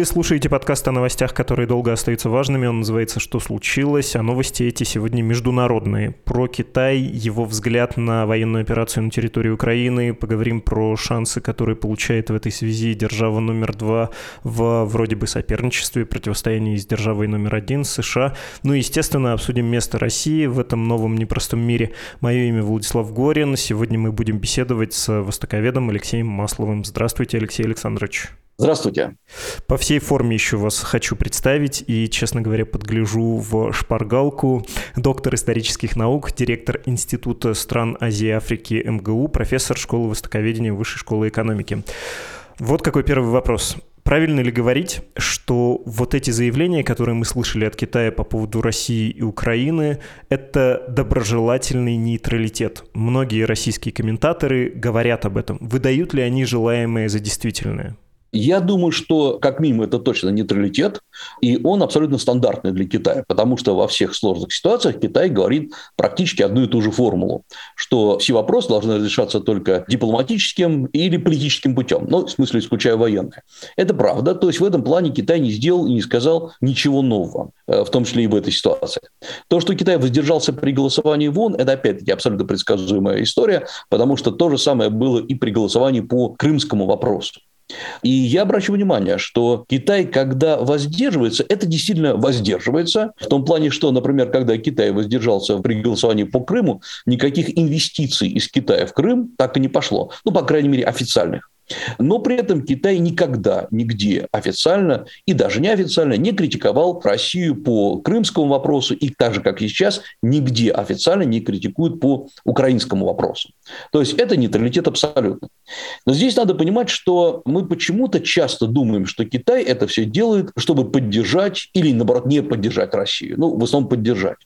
Вы слушаете подкаст о новостях, которые долго остаются важными. Он называется «Что случилось?», а новости эти сегодня международные. Про Китай, его взгляд на военную операцию на территории Украины. Поговорим про шансы, которые получает в этой связи держава номер два в вроде бы соперничестве, противостоянии с державой номер один США. Ну и, естественно, обсудим место России в этом новом непростом мире. Мое имя Владислав Горин. Сегодня мы будем беседовать с востоковедом Алексеем Масловым. Здравствуйте, Алексей Александрович. Здравствуйте. По всей форме еще вас хочу представить и, честно говоря, подгляжу в шпаргалку. Доктор исторических наук, директор Института стран Азии и Африки МГУ, профессор школы востоковедения Высшей школы экономики. Вот какой первый вопрос. Правильно ли говорить, что вот эти заявления, которые мы слышали от Китая по поводу России и Украины, это доброжелательный нейтралитет? Многие российские комментаторы говорят об этом. Выдают ли они желаемое за действительное? Я думаю, что как минимум это точно нейтралитет, и он абсолютно стандартный для Китая, потому что во всех сложных ситуациях Китай говорит практически одну и ту же формулу, что все вопросы должны разрешаться только дипломатическим или политическим путем, ну, в смысле, исключая военные. Это правда, то есть в этом плане Китай не сделал и не сказал ничего нового, э, в том числе и в этой ситуации. То, что Китай воздержался при голосовании в ООН, это опять-таки абсолютно предсказуемая история, потому что то же самое было и при голосовании по крымскому вопросу. И я обращу внимание, что Китай, когда воздерживается, это действительно воздерживается. В том плане, что, например, когда Китай воздержался при голосовании по Крыму, никаких инвестиций из Китая в Крым так и не пошло. Ну, по крайней мере, официальных. Но при этом Китай никогда, нигде официально и даже неофициально не критиковал Россию по крымскому вопросу и так же, как и сейчас, нигде официально не критикует по украинскому вопросу. То есть это нейтралитет абсолютно. Но здесь надо понимать, что мы почему-то часто думаем, что Китай это все делает, чтобы поддержать или, наоборот, не поддержать Россию. Ну, в основном поддержать.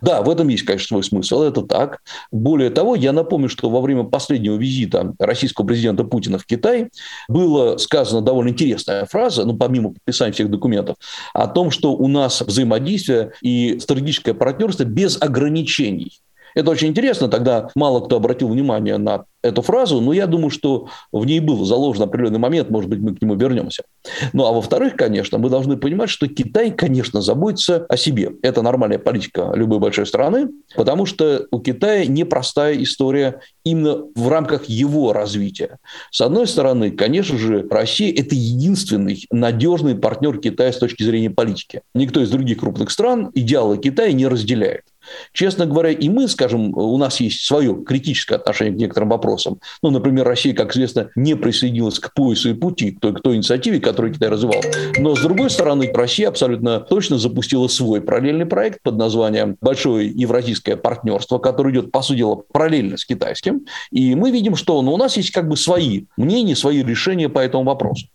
Да, в этом есть, конечно, свой смысл, это так. Более того, я напомню, что во время последнего визита российского президента Путина в Китай была сказана довольно интересная фраза, ну, помимо подписания всех документов, о том, что у нас взаимодействие и стратегическое партнерство без ограничений. Это очень интересно, тогда мало кто обратил внимание на эту фразу, но я думаю, что в ней был заложен определенный момент, может быть, мы к нему вернемся. Ну, а во-вторых, конечно, мы должны понимать, что Китай, конечно, заботится о себе. Это нормальная политика любой большой страны, потому что у Китая непростая история именно в рамках его развития. С одной стороны, конечно же, Россия – это единственный надежный партнер Китая с точки зрения политики. Никто из других крупных стран идеалы Китая не разделяет. Честно говоря, и мы, скажем, у нас есть свое критическое отношение к некоторым вопросам. Ну, например, Россия, как известно, не присоединилась к поясу и пути, к той, к той инициативе, которую Китай развивал. Но, с другой стороны, Россия абсолютно точно запустила свой параллельный проект под названием «Большое евразийское партнерство», который идет, по сути дела, параллельно с китайским. И мы видим, что ну, у нас есть как бы свои мнения, свои решения по этому вопросу.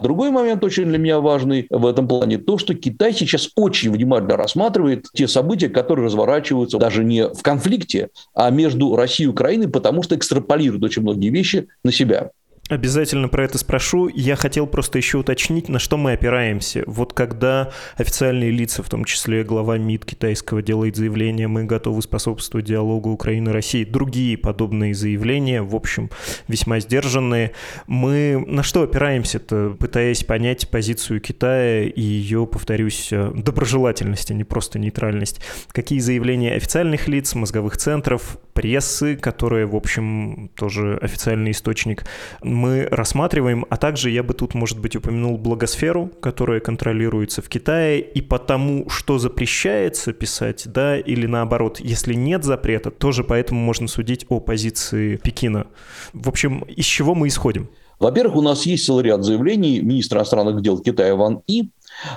Другой момент очень для меня важный в этом плане, то, что Китай сейчас очень внимательно рассматривает те события, которые разворачиваются даже не в конфликте, а между Россией и Украиной, потому что экстраполирует очень многие вещи на себя. Обязательно про это спрошу. Я хотел просто еще уточнить, на что мы опираемся. Вот когда официальные лица, в том числе глава МИД китайского, делает заявление, мы готовы способствовать диалогу Украины и России, другие подобные заявления, в общем, весьма сдержанные, мы на что опираемся-то, пытаясь понять позицию Китая и ее, повторюсь, доброжелательность, а не просто нейтральность? Какие заявления официальных лиц, мозговых центров, прессы, которая, в общем, тоже официальный источник, мы рассматриваем, а также я бы тут, может быть, упомянул благосферу, которая контролируется в Китае, и потому, что запрещается писать, да, или наоборот, если нет запрета, тоже поэтому можно судить о позиции Пекина. В общем, из чего мы исходим? Во-первых, у нас есть целый ряд заявлений министра иностранных дел Китая Ван И,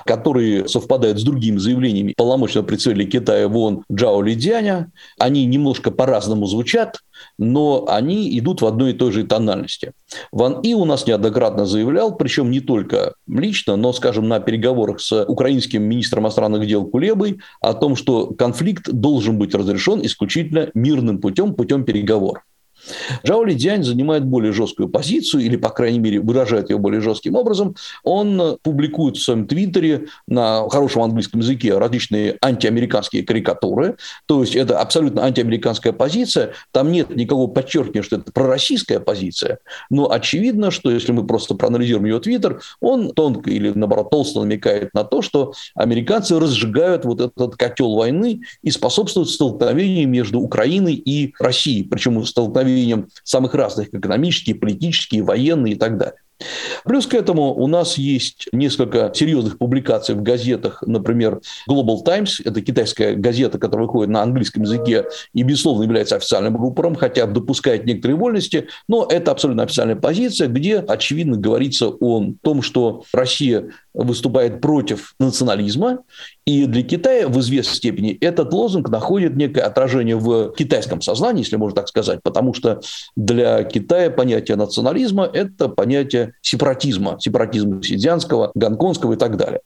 которые совпадают с другими заявлениями полномочного представителя Китая в ООН Джао Лидяня. Они немножко по-разному звучат, но они идут в одной и той же тональности. Ван И у нас неоднократно заявлял, причем не только лично, но, скажем, на переговорах с украинским министром иностранных дел Кулебой, о том, что конфликт должен быть разрешен исключительно мирным путем, путем переговоров. Жао Лидянь занимает более жесткую позицию, или, по крайней мере, выражает ее более жестким образом. Он публикует в своем твиттере на хорошем английском языке различные антиамериканские карикатуры. То есть это абсолютно антиамериканская позиция. Там нет никакого подчеркивания, что это пророссийская позиция. Но очевидно, что если мы просто проанализируем его твиттер, он тонко или, наоборот, толсто намекает на то, что американцы разжигают вот этот котел войны и способствуют столкновению между Украиной и Россией. Причем столкновению столкновениям самых разных, экономические, политические, военные и так далее. Плюс к этому у нас есть несколько серьезных публикаций в газетах, например, Global Times, это китайская газета, которая выходит на английском языке и, безусловно, является официальным рупором, хотя допускает некоторые вольности, но это абсолютно официальная позиция, где, очевидно, говорится о том, что Россия выступает против национализма, и для Китая в известной степени этот лозунг находит некое отражение в китайском сознании, если можно так сказать, потому что для Китая понятие национализма – это понятие сепаратизма, сепаратизма сидзянского, гонконгского и так далее.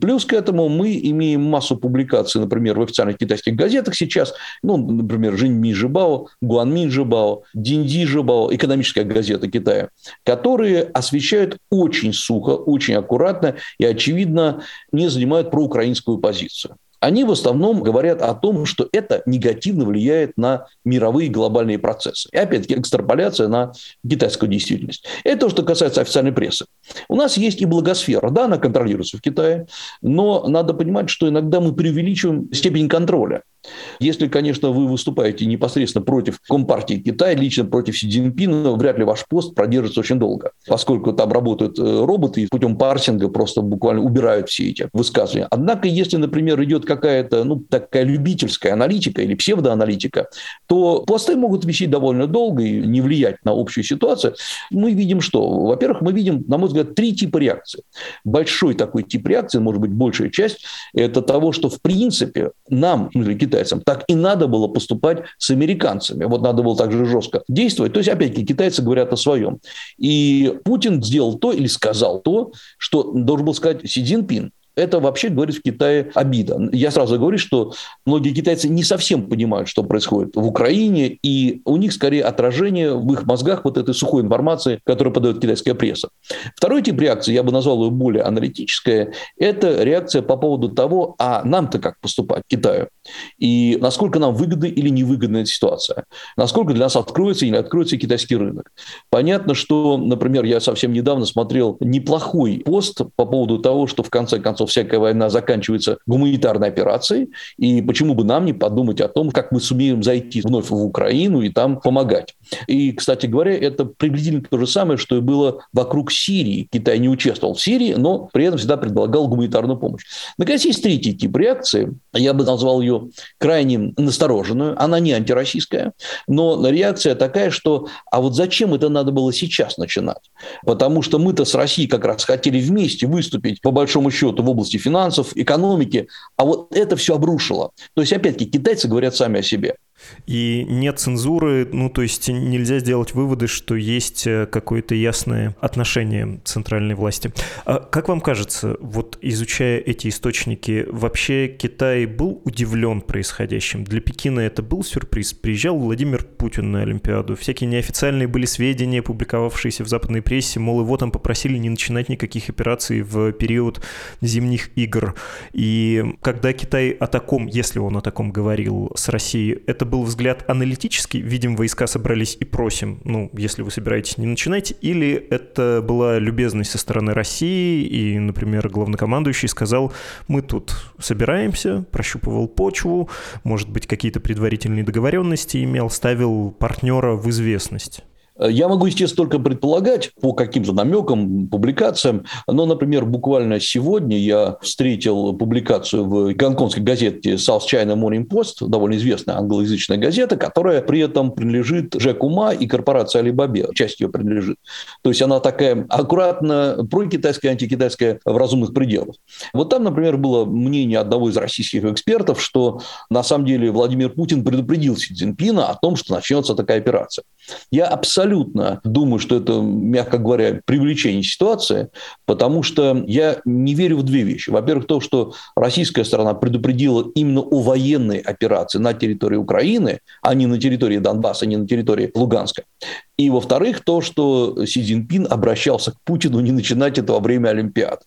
Плюс к этому мы имеем массу публикаций, например, в официальных китайских газетах сейчас, ну, например, Жиньми Жибао, Гуанмин Жибао, Динди Жибао, экономическая газета Китая, которые освещают очень сухо, очень аккуратно и, очевидно, не занимают проукраинскую позицию они в основном говорят о том, что это негативно влияет на мировые глобальные процессы. И опять-таки экстраполяция на китайскую действительность. Это то, что касается официальной прессы. У нас есть и благосфера, да, она контролируется в Китае, но надо понимать, что иногда мы преувеличиваем степень контроля. Если, конечно, вы выступаете непосредственно против Компартии Китая, лично против Си Цзиньпина, вряд ли ваш пост продержится очень долго, поскольку там работают э, роботы и путем парсинга просто буквально убирают все эти высказывания. Однако, если, например, идет какая-то ну, такая любительская аналитика или псевдоаналитика, то посты могут висеть довольно долго и не влиять на общую ситуацию. Мы видим что? Во-первых, мы видим, на мой взгляд, три типа реакции. Большой такой тип реакции, может быть, большая часть, это того, что в принципе нам, китайцам, так и надо было поступать с американцами. Вот надо было также жестко действовать. То есть, опять-таки, китайцы говорят о своем. И Путин сделал то или сказал то, что должен был сказать Си Цзиньпин. Это вообще, говорит, в Китае обида. Я сразу говорю, что многие китайцы не совсем понимают, что происходит в Украине, и у них скорее отражение в их мозгах вот этой сухой информации, которую подает китайская пресса. Второй тип реакции, я бы назвал ее более аналитическая, это реакция по поводу того, а нам-то как поступать, Китаю, и насколько нам выгодна или невыгодна эта ситуация, насколько для нас откроется или не откроется китайский рынок. Понятно, что, например, я совсем недавно смотрел неплохой пост по поводу того, что в конце концов всякая война заканчивается гуманитарной операцией, и почему бы нам не подумать о том, как мы сумеем зайти вновь в Украину и там помогать. И, кстати говоря, это приблизительно то же самое, что и было вокруг Сирии. Китай не участвовал в Сирии, но при этом всегда предлагал гуманитарную помощь. Наконец, есть третий тип реакции. Я бы назвал ее крайне настороженную. Она не антироссийская, но реакция такая, что а вот зачем это надо было сейчас начинать? Потому что мы-то с Россией как раз хотели вместе выступить, по большому счету, в области финансов, экономики, а вот это все обрушило. То есть, опять-таки, китайцы говорят сами о себе. И нет цензуры, ну то есть нельзя сделать выводы, что есть э, какое-то ясное отношение центральной власти. А как вам кажется, вот изучая эти источники, вообще Китай был удивлен происходящим? Для Пекина это был сюрприз? Приезжал Владимир Путин на Олимпиаду, всякие неофициальные были сведения, публиковавшиеся в западной прессе, мол, его там попросили не начинать никаких операций в период зимних игр. И когда Китай о таком, если он о таком говорил с Россией, это был взгляд аналитический, видим, войска собрались и просим, ну, если вы собираетесь, не начинайте, или это была любезность со стороны России, и, например, главнокомандующий сказал, мы тут собираемся, прощупывал почву, может быть, какие-то предварительные договоренности имел, ставил партнера в известность? Я могу, естественно, только предполагать по каким-то намекам, публикациям, но, например, буквально сегодня я встретил публикацию в гонконгской газете South China Morning Post, довольно известная англоязычная газета, которая при этом принадлежит Джеку Ма и корпорации Alibaba, часть ее принадлежит. То есть она такая аккуратно прокитайская, антикитайская в разумных пределах. Вот там, например, было мнение одного из российских экспертов, что на самом деле Владимир Путин предупредил Си Цзиньпина о том, что начнется такая операция. Я абсолютно думаю, что это, мягко говоря, привлечение ситуации, потому что я не верю в две вещи. Во-первых, то, что российская сторона предупредила именно о военной операции на территории Украины, а не на территории Донбасса, не на территории Луганска. И, во-вторых, то, что Си Цзиньпин обращался к Путину не начинать это во время Олимпиады.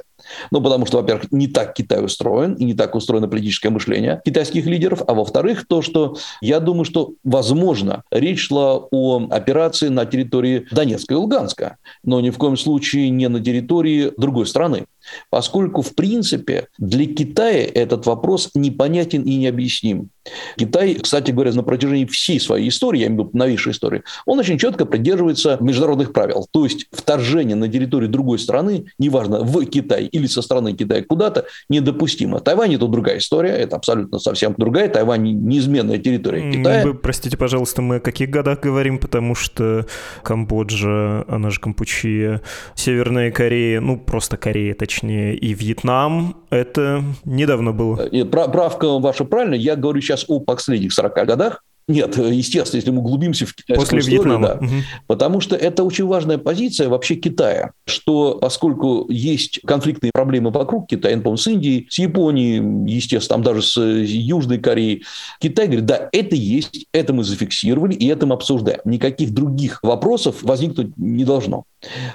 Ну, потому что, во-первых, не так Китай устроен, и не так устроено политическое мышление китайских лидеров, а во-вторых, то, что я думаю, что, возможно, речь шла о операции на территории Донецка и Луганска, но ни в коем случае не на территории другой страны. Поскольку, в принципе, для Китая этот вопрос непонятен и необъясним. Китай, кстати говоря, на протяжении всей своей истории, я имею в виду новейшей истории, он очень четко придерживается международных правил. То есть вторжение на территорию другой страны, неважно, в Китай или со стороны Китая куда-то, недопустимо. Тайвань – это другая история, это абсолютно совсем другая. Тайвань – неизменная территория Китая. Вы, простите, пожалуйста, мы о каких годах говорим, потому что Камбоджа, она же Кампучия, Северная Корея, ну просто Корея, точнее, и Вьетнам – это недавно было. Правка ваша правильная, я говорю сейчас о последних 40 годах, нет, естественно, если мы углубимся в китайскую После историю, Вьетнама. да. Угу. Потому что это очень важная позиция вообще Китая, что поскольку есть конфликтные проблемы вокруг Китая, напомню, с Индией, с Японией, естественно, там даже с Южной Кореей, Китай говорит, да, это есть, это мы зафиксировали, и это мы обсуждаем. Никаких других вопросов возникнуть не должно.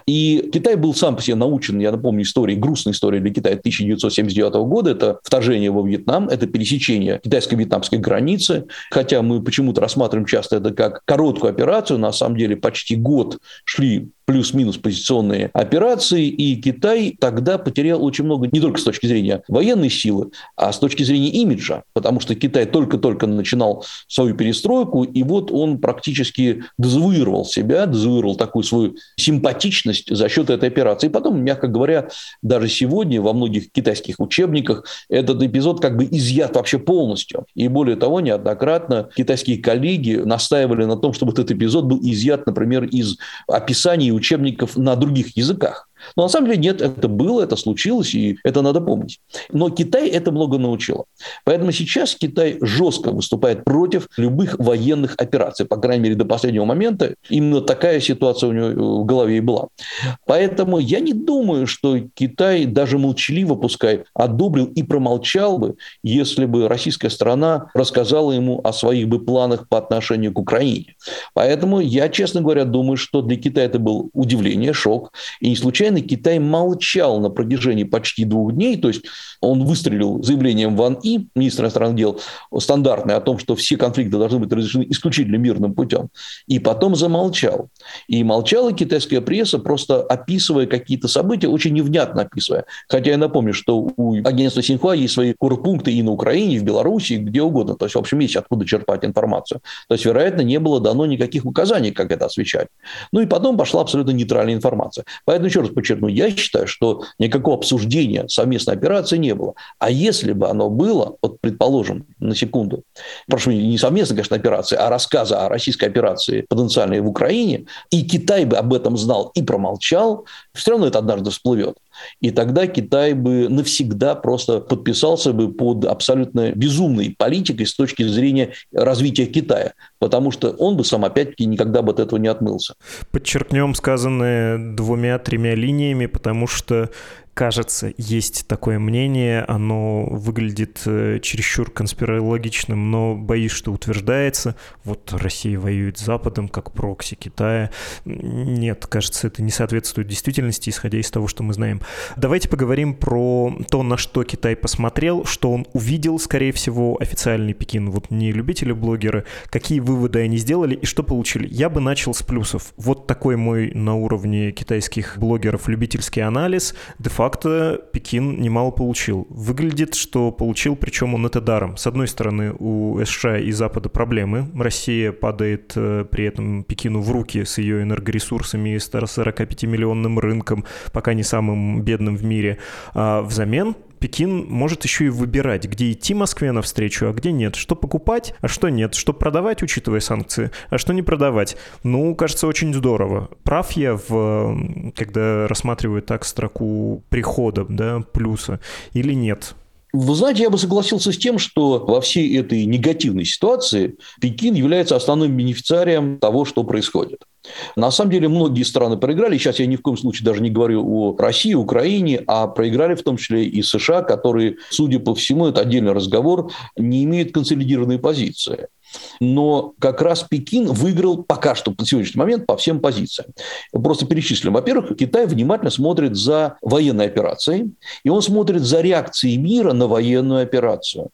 И Китай был сам по себе научен, я напомню, истории, грустной истории для Китая 1979 года, это вторжение во Вьетнам, это пересечение китайско-вьетнамской границы, хотя мы почему-то рассматриваем часто это как короткую операцию, на самом деле почти год шли плюс-минус позиционные операции, и Китай тогда потерял очень много не только с точки зрения военной силы, а с точки зрения имиджа, потому что Китай только-только начинал свою перестройку, и вот он практически дезавуировал себя, дезавуировал такую свою симпатичность за счет этой операции. И потом, мягко говоря, даже сегодня во многих китайских учебниках этот эпизод как бы изъят вообще полностью. И более того, неоднократно китайские коллеги настаивали на том, чтобы этот эпизод был изъят, например, из описаний учебников на других языках. Но на самом деле нет, это было, это случилось, и это надо помнить. Но Китай это много научило. Поэтому сейчас Китай жестко выступает против любых военных операций. По крайней мере, до последнего момента именно такая ситуация у него в голове и была. Поэтому я не думаю, что Китай даже молчаливо, пускай, одобрил и промолчал бы, если бы российская страна рассказала ему о своих бы планах по отношению к Украине. Поэтому я, честно говоря, думаю, что для Китая это был удивление, шок. И не случайно случайно Китай молчал на протяжении почти двух дней, то есть он выстрелил заявлением Ван И, министра иностранных дел, стандартное о том, что все конфликты должны быть разрешены исключительно мирным путем, и потом замолчал. И молчала китайская пресса, просто описывая какие-то события, очень невнятно описывая. Хотя я напомню, что у агентства Синхуа есть свои курпункты и на Украине, и в Беларуси, и где угодно. То есть, в общем, есть откуда черпать информацию. То есть, вероятно, не было дано никаких указаний, как это освещать. Ну и потом пошла абсолютно нейтральная информация. Поэтому, еще раз подчеркну, я считаю, что никакого обсуждения совместной операции не было. А если бы оно было, вот предположим, на секунду, прошу меня, не совместная, конечно, операция, а рассказа о российской операции потенциальной в Украине, и Китай бы об этом знал и промолчал, все равно это однажды всплывет. И тогда Китай бы навсегда просто подписался бы под абсолютно безумной политикой с точки зрения развития Китая, потому что он бы сам опять-таки никогда бы от этого не отмылся. Подчеркнем сказанное двумя-тремя линиями, потому что кажется, есть такое мнение, оно выглядит э, чересчур конспирологичным, но боюсь, что утверждается, вот Россия воюет с Западом как прокси Китая. Нет, кажется, это не соответствует действительности, исходя из того, что мы знаем. Давайте поговорим про то, на что Китай посмотрел, что он увидел, скорее всего, официальный Пекин. Вот не любители-блогеры, какие выводы они сделали и что получили. Я бы начал с плюсов. Вот такой мой на уровне китайских блогеров любительский анализ. Де де-факто Пекин немало получил. Выглядит, что получил, причем он это даром. С одной стороны, у США и Запада проблемы. Россия падает э, при этом Пекину в руки с ее энергоресурсами и 145-миллионным рынком, пока не самым бедным в мире. А взамен Пекин может еще и выбирать, где идти Москве навстречу, а где нет. Что покупать, а что нет. Что продавать, учитывая санкции, а что не продавать. Ну, кажется, очень здорово. Прав я, в, когда рассматриваю так строку прихода, да, плюса, или нет? Вы знаете, я бы согласился с тем, что во всей этой негативной ситуации Пекин является основным бенефициарием того, что происходит. На самом деле многие страны проиграли. Сейчас я ни в коем случае даже не говорю о России, Украине, а проиграли в том числе и США, которые, судя по всему, это отдельный разговор, не имеют консолидированной позиции. Но как раз Пекин выиграл пока что по сегодняшний момент по всем позициям. Просто перечислим. Во-первых, Китай внимательно смотрит за военной операцией, и он смотрит за реакцией мира на военную операцию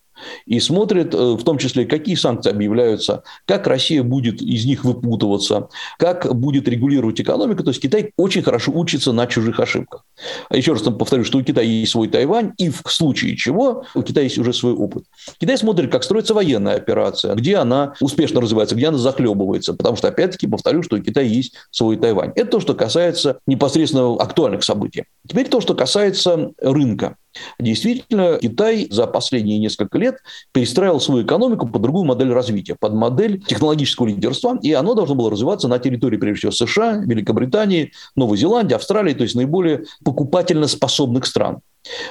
и смотрит э, в том числе, какие санкции объявляются, как Россия будет из них выпутываться, как будет регулировать экономику. То есть Китай очень хорошо учится на чужих ошибках. А еще раз повторю, что у Китая есть свой Тайвань, и в случае чего у Китая есть уже свой опыт. Китай смотрит, как строится военная операция, где она успешно развивается, где она захлебывается. Потому что, опять-таки, повторю, что у Китая есть свой Тайвань. Это то, что касается непосредственно актуальных событий. Теперь то, что касается рынка. Действительно, Китай за последние несколько лет перестраивал свою экономику под другую модель развития, под модель технологического лидерства, и оно должно было развиваться на территории, прежде всего, США, Великобритании, Новой Зеландии, Австралии, то есть наиболее покупательно способных стран.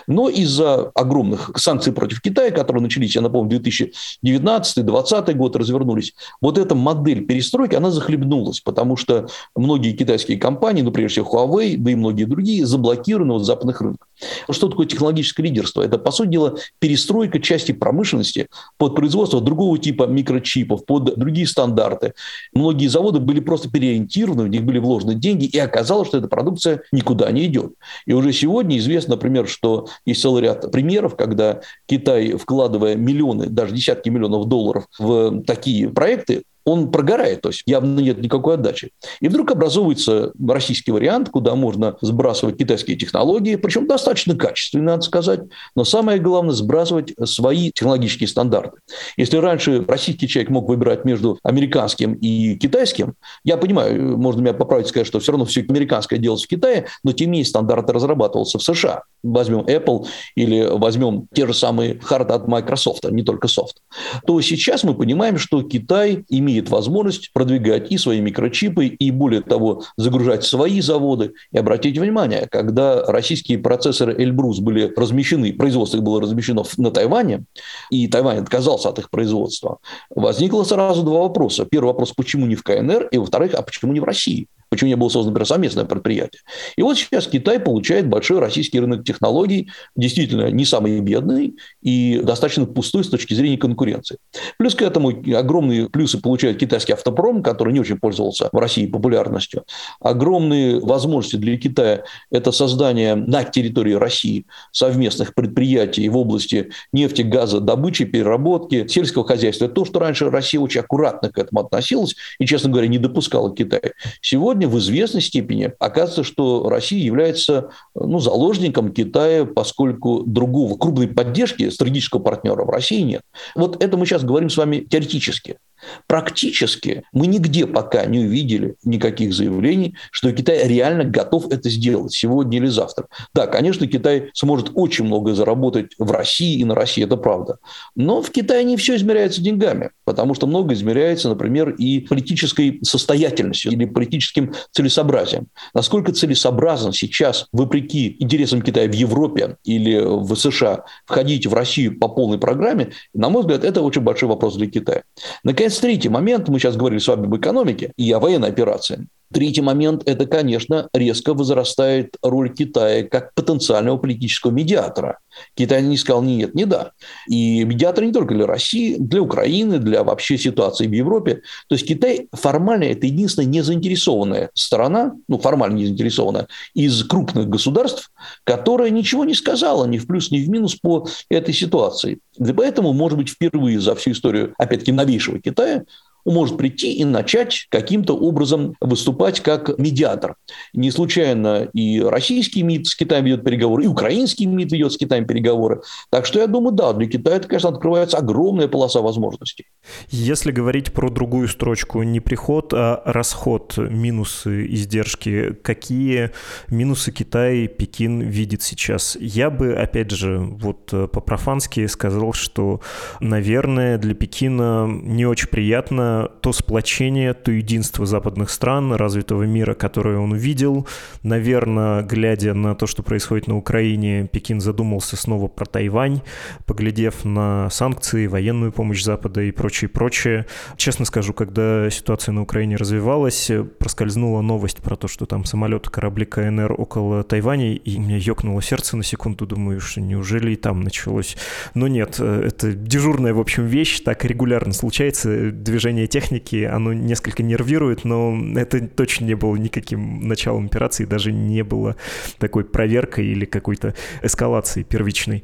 Но из-за огромных санкций против Китая, которые начались, я напомню, 2019-2020 год, развернулись, вот эта модель перестройки, она захлебнулась, потому что многие китайские компании, ну, прежде всего Huawei, да и многие другие, заблокированы в западных рынках. Что такое технологическое лидерство? Это, по сути дела, перестройка части промышленности под производство другого типа микрочипов, под другие стандарты. Многие заводы были просто переориентированы, в них были вложены деньги, и оказалось, что эта продукция никуда не идет. И уже сегодня известно, например, что есть целый ряд примеров, когда Китай, вкладывая миллионы, даже десятки миллионов долларов в такие проекты, он прогорает, то есть явно нет никакой отдачи. И вдруг образуется российский вариант, куда можно сбрасывать китайские технологии, причем достаточно качественные, надо сказать, но самое главное сбрасывать свои технологические стандарты. Если раньше российский человек мог выбирать между американским и китайским, я понимаю, можно меня поправить и сказать, что все равно все американское делалось в Китае, но тем не менее стандарты разрабатывался в США. Возьмем Apple или возьмем те же самые хард от Microsoft, а не только софт. То сейчас мы понимаем, что Китай имеет имеет возможность продвигать и свои микрочипы, и более того, загружать свои заводы. И обратите внимание, когда российские процессоры Эльбрус были размещены, производство их было размещено на Тайване, и Тайвань отказался от их производства, возникло сразу два вопроса. Первый вопрос, почему не в КНР, и во-вторых, а почему не в России? Почему не было создано, например, совместное предприятие? И вот сейчас Китай получает большой российский рынок технологий, действительно не самый бедный и достаточно пустой с точки зрения конкуренции. Плюс к этому огромные плюсы получает китайский автопром, который не очень пользовался в России популярностью. Огромные возможности для Китая – это создание на территории России совместных предприятий в области нефти, газа, добычи, переработки, сельского хозяйства. Это то, что раньше Россия очень аккуратно к этому относилась и, честно говоря, не допускала Китая. Сегодня сегодня в известной степени оказывается, что Россия является ну, заложником Китая, поскольку другого крупной поддержки стратегического партнера в России нет. Вот это мы сейчас говорим с вами теоретически. Практически мы нигде пока не увидели никаких заявлений, что Китай реально готов это сделать сегодня или завтра. Да, конечно, Китай сможет очень много заработать в России и на России, это правда. Но в Китае не все измеряется деньгами, потому что много измеряется, например, и политической состоятельностью или политическим целесообразием. Насколько целесообразно сейчас, вопреки интересам Китая в Европе или в США, входить в Россию по полной программе, на мой взгляд, это очень большой вопрос для Китая. Наконец, есть третий момент, мы сейчас говорили с вами об экономике и о военной операции. Третий момент – это, конечно, резко возрастает роль Китая как потенциального политического медиатора. Китай не сказал ни нет, ни да. И медиатор не только для России, для Украины, для вообще ситуации в Европе. То есть Китай формально это единственная незаинтересованная сторона, ну формально не заинтересованная, из крупных государств, которая ничего не сказала ни в плюс, ни в минус по этой ситуации. И поэтому, может быть, впервые за всю историю, опять-таки, новейшего Китая может прийти и начать каким-то образом выступать как медиатор. Не случайно и российский МИД с Китаем ведет переговоры, и украинский МИД ведет с Китаем переговоры. Так что я думаю, да, для Китая это, конечно, открывается огромная полоса возможностей. Если говорить про другую строчку, не приход, а расход, минусы, издержки, какие минусы Китай, Пекин видит сейчас? Я бы, опять же, вот по-профански сказал, что, наверное, для Пекина не очень приятно то сплочение, то единство западных стран, развитого мира, которое он увидел. Наверное, глядя на то, что происходит на Украине, Пекин задумался снова про Тайвань, поглядев на санкции, военную помощь Запада и прочее, прочее. Честно скажу, когда ситуация на Украине развивалась, проскользнула новость про то, что там самолеты, корабли КНР около Тайваня, и мне ёкнуло сердце на секунду, думаю, что неужели и там началось. Но нет, это дежурная, в общем, вещь, так регулярно случается, движение техники, оно несколько нервирует, но это точно не было никаким началом операции, даже не было такой проверкой или какой-то эскалации первичной.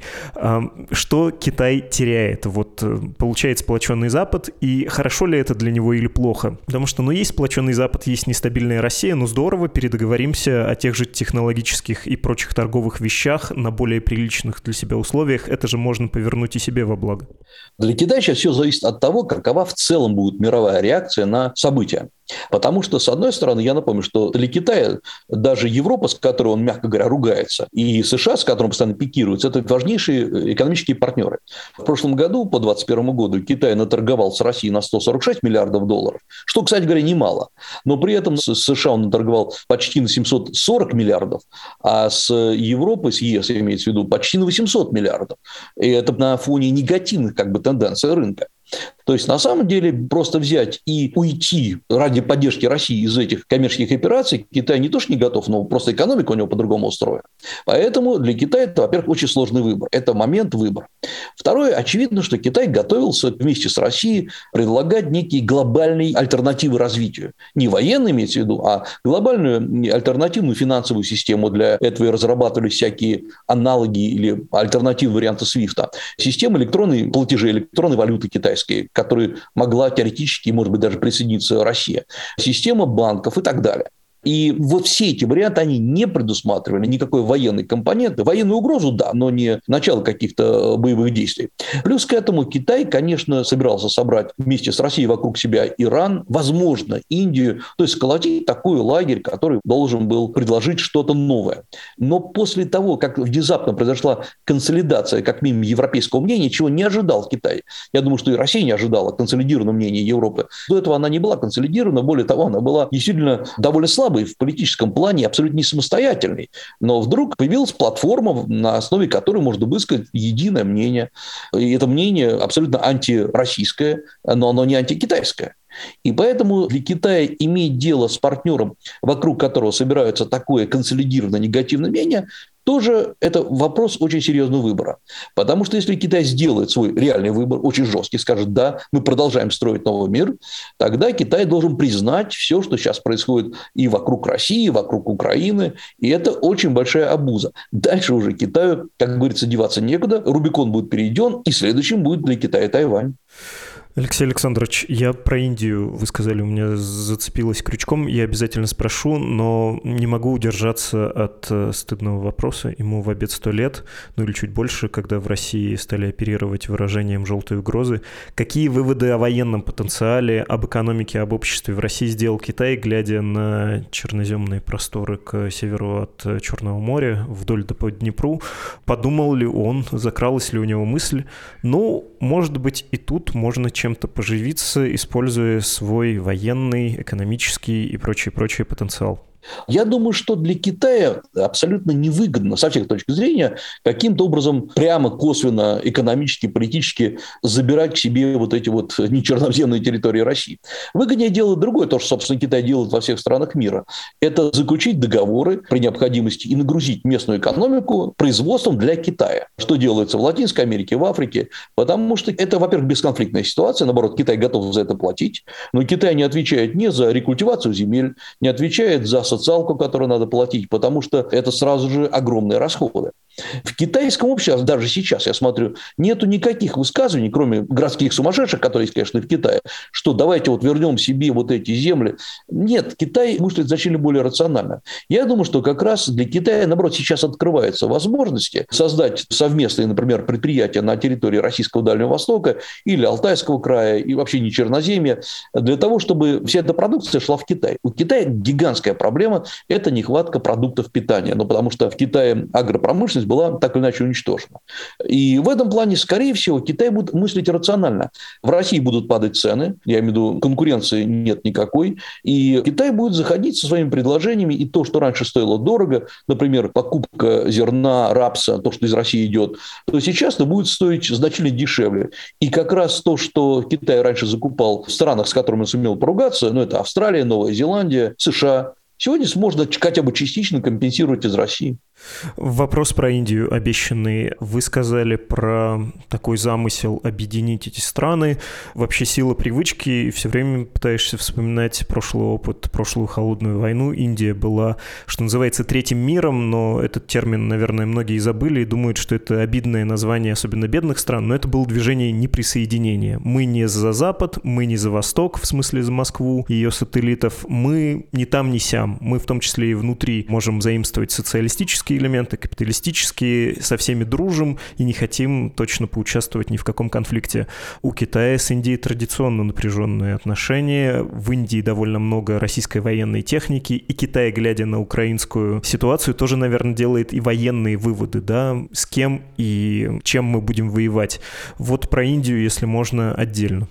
Что Китай теряет? Вот э, получает сплоченный Запад, и хорошо ли это для него или плохо? Потому что, ну, есть сплоченный Запад, есть нестабильная Россия, но здорово, передоговоримся о тех же технологических и прочих торговых вещах на более приличных для себя условиях. Это же можно повернуть и себе во благо. Для Китая сейчас все зависит от того, какова в целом будет мировая реакция на события. Потому что, с одной стороны, я напомню, что для Китая даже Европа, с которой он, мягко говоря, ругается, и США, с которым постоянно пикируется, это важнейшие экономические партнеры. В прошлом году, по 2021 году, Китай наторговал с Россией на 146 миллиардов долларов, что, кстати говоря, немало. Но при этом с США он наторговал почти на 740 миллиардов, а с Европой, с ЕС, имеется в виду, почти на 800 миллиардов. И это на фоне негативных как бы, тенденций рынка. То есть, на самом деле, просто взять и уйти ради поддержки России из этих коммерческих операций Китай не то что не готов, но просто экономика у него по-другому устроена. Поэтому для Китая это, во-первых, очень сложный выбор. Это момент выбора. Второе, очевидно, что Китай готовился вместе с Россией предлагать некие глобальные альтернативы развитию. Не военные, имеется в виду, а глобальную альтернативную финансовую систему. Для этого и разрабатывали всякие аналоги или альтернативы варианта Свифта. Система электронной платежей, электронной валюты китайской, которой могла теоретически, может быть, даже присоединиться Россия. Система банков и так далее. И вот все эти варианты, они не предусматривали никакой военной компоненты. Военную угрозу, да, но не начало каких-то боевых действий. Плюс к этому Китай, конечно, собирался собрать вместе с Россией вокруг себя Иран, возможно, Индию, то есть сколотить такой лагерь, который должен был предложить что-то новое. Но после того, как внезапно произошла консолидация, как минимум, европейского мнения, чего не ожидал Китай. Я думаю, что и Россия не ожидала консолидированного мнения Европы. До этого она не была консолидирована, более того, она была действительно довольно слабой слабый в политическом плане, абсолютно не самостоятельный. Но вдруг появилась платформа, на основе которой можно высказать единое мнение. И это мнение абсолютно антироссийское, но оно не антикитайское. И поэтому для Китая иметь дело с партнером, вокруг которого собираются такое консолидированное негативное мнение, тоже это вопрос очень серьезного выбора. Потому что если Китай сделает свой реальный выбор, очень жесткий, скажет, да, мы продолжаем строить новый мир, тогда Китай должен признать все, что сейчас происходит и вокруг России, и вокруг Украины, и это очень большая обуза. Дальше уже Китаю, как говорится, деваться некуда, Рубикон будет перейден, и следующим будет для Китая Тайвань. Алексей Александрович, я про Индию, вы сказали, у меня зацепилось крючком, я обязательно спрошу, но не могу удержаться от э, стыдного вопроса. Ему в обед сто лет, ну или чуть больше, когда в России стали оперировать выражением «желтой угрозы». Какие выводы о военном потенциале, об экономике, об обществе в России сделал Китай, глядя на черноземные просторы к северу от Черного моря, вдоль до по Днепру? Подумал ли он, закралась ли у него мысль, ну, может быть, и тут можно чем чем-то поживиться, используя свой военный, экономический и прочий-прочий потенциал. Я думаю, что для Китая абсолютно невыгодно, со всех точек зрения, каким-то образом прямо, косвенно, экономически, политически забирать к себе вот эти вот нечерноземные территории России. Выгоднее делать другое, то, что, собственно, Китай делает во всех странах мира. Это заключить договоры при необходимости и нагрузить местную экономику производством для Китая. Что делается в Латинской Америке, в Африке. Потому что это, во-первых, бесконфликтная ситуация. Наоборот, Китай готов за это платить. Но Китай не отвечает ни за рекультивацию земель, не отвечает за социалку, которую надо платить, потому что это сразу же огромные расходы. В китайском обществе, даже сейчас я смотрю, нету никаких высказываний, кроме городских сумасшедших, которые есть, конечно, в Китае, что давайте вот вернем себе вот эти земли. Нет, Китай мыслит значительно более рационально. Я думаю, что как раз для Китая, наоборот, сейчас открываются возможности создать совместные, например, предприятия на территории Российского Дальнего Востока или Алтайского края, и вообще не Черноземья, для того, чтобы вся эта продукция шла в Китай. У Китая гигантская проблема – это нехватка продуктов питания. Ну, потому что в Китае агропромышленность была так или иначе уничтожена. И в этом плане, скорее всего, Китай будет мыслить рационально. В России будут падать цены, я имею в виду, конкуренции нет никакой, и Китай будет заходить со своими предложениями, и то, что раньше стоило дорого, например, покупка зерна, рапса, то, что из России идет, то сейчас это будет стоить значительно дешевле. И как раз то, что Китай раньше закупал в странах, с которыми он сумел поругаться, ну, это Австралия, Новая Зеландия, США, сегодня сможет хотя бы частично компенсировать из России. Вопрос про Индию обещанный. Вы сказали про такой замысел объединить эти страны. Вообще сила привычки, и все время пытаешься вспоминать прошлый опыт, прошлую холодную войну. Индия была, что называется, третьим миром, но этот термин, наверное, многие забыли и думают, что это обидное название особенно бедных стран, но это было движение неприсоединения. Мы не за Запад, мы не за Восток, в смысле за Москву ее сателлитов, мы не там, не сям. Мы в том числе и внутри можем заимствовать социалистические коммунистические элементы, капиталистические, со всеми дружим и не хотим точно поучаствовать ни в каком конфликте. У Китая с Индией традиционно напряженные отношения. В Индии довольно много российской военной техники, и Китай, глядя на украинскую ситуацию, тоже, наверное, делает и военные выводы, да, с кем и чем мы будем воевать. Вот про Индию, если можно, отдельно.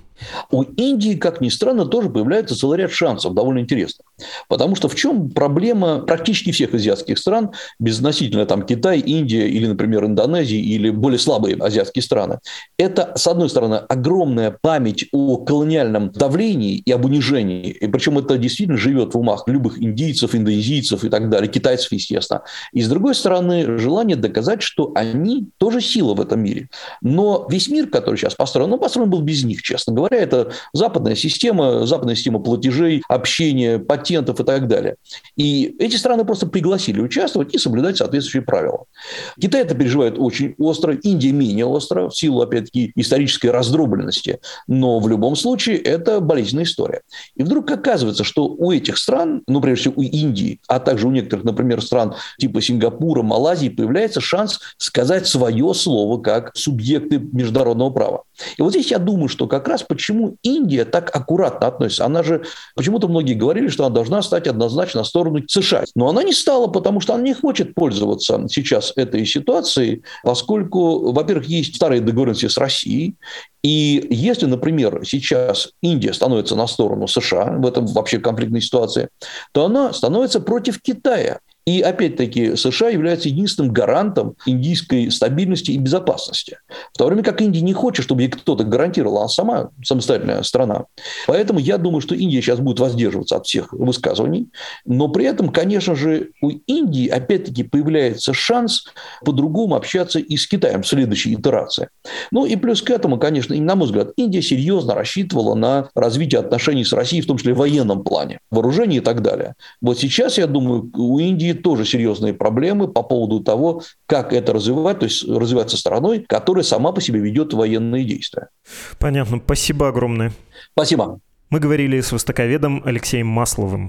У Индии, как ни странно, тоже появляется целый ряд шансов, довольно интересно. Потому что в чем проблема практически всех азиатских стран, безотносительно там Китай, Индия или, например, Индонезия или более слабые азиатские страны, это, с одной стороны, огромная память о колониальном давлении и об унижении, и причем это действительно живет в умах любых индийцев, индонезийцев и так далее, китайцев, естественно. И с другой стороны, желание доказать, что они тоже сила в этом мире. Но весь мир, который сейчас построен, он построен был без них, честно говоря это западная система, западная система платежей, общения, патентов и так далее. И эти страны просто пригласили участвовать и соблюдать соответствующие правила. Китай это переживает очень остро, Индия менее остро, в силу, опять-таки, исторической раздробленности. Но в любом случае это болезненная история. И вдруг оказывается, что у этих стран, ну, прежде всего, у Индии, а также у некоторых, например, стран типа Сингапура, Малайзии, появляется шанс сказать свое слово как субъекты международного права. И вот здесь я думаю, что как раз почему Индия так аккуратно относится. Она же, почему-то многие говорили, что она должна стать однозначно на сторону США. Но она не стала, потому что она не хочет пользоваться сейчас этой ситуацией, поскольку, во-первых, есть старые договоренности с Россией, и если, например, сейчас Индия становится на сторону США в этом вообще конфликтной ситуации, то она становится против Китая. И опять-таки США является единственным гарантом индийской стабильности и безопасности. В то время как Индия не хочет, чтобы ей кто-то гарантировал, она сама самостоятельная страна. Поэтому я думаю, что Индия сейчас будет воздерживаться от всех высказываний. Но при этом, конечно же, у Индии опять-таки появляется шанс по-другому общаться и с Китаем в следующей итерации. Ну и плюс к этому, конечно, на мой взгляд, Индия серьезно рассчитывала на развитие отношений с Россией, в том числе в военном плане, вооружении и так далее. Вот сейчас, я думаю, у Индии тоже серьезные проблемы по поводу того, как это развивать, то есть развиваться страной, которая сама по себе ведет военные действия. Понятно. Спасибо огромное. Спасибо. Мы говорили с востоковедом Алексеем Масловым.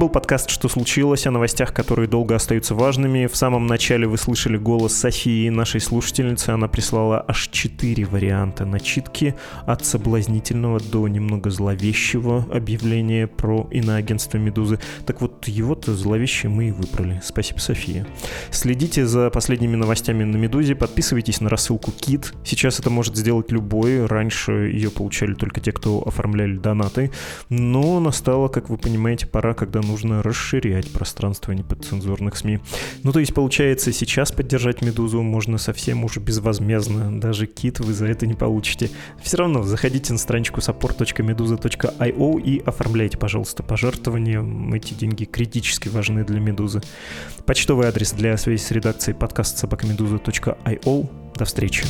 Был подкаст «Что случилось?» о новостях, которые долго остаются важными. В самом начале вы слышали голос Софии, нашей слушательницы. Она прислала аж четыре варианта начитки от соблазнительного до немного зловещего объявления про иноагентство «Медузы». Так вот, его-то зловещее мы и выбрали. Спасибо, София. Следите за последними новостями на «Медузе», подписывайтесь на рассылку «Кит». Сейчас это может сделать любой. Раньше ее получали только те, кто оформляли донаты. Но настало, как вы понимаете, пора, когда нужно расширять пространство неподцензурных СМИ. Ну, то есть, получается, сейчас поддержать «Медузу» можно совсем уже безвозмездно. Даже кит вы за это не получите. Все равно заходите на страничку support.meduza.io и оформляйте, пожалуйста, пожертвования. Эти деньги критически важны для «Медузы». Почтовый адрес для связи с редакцией подкаст собакамедуза.io. До встречи.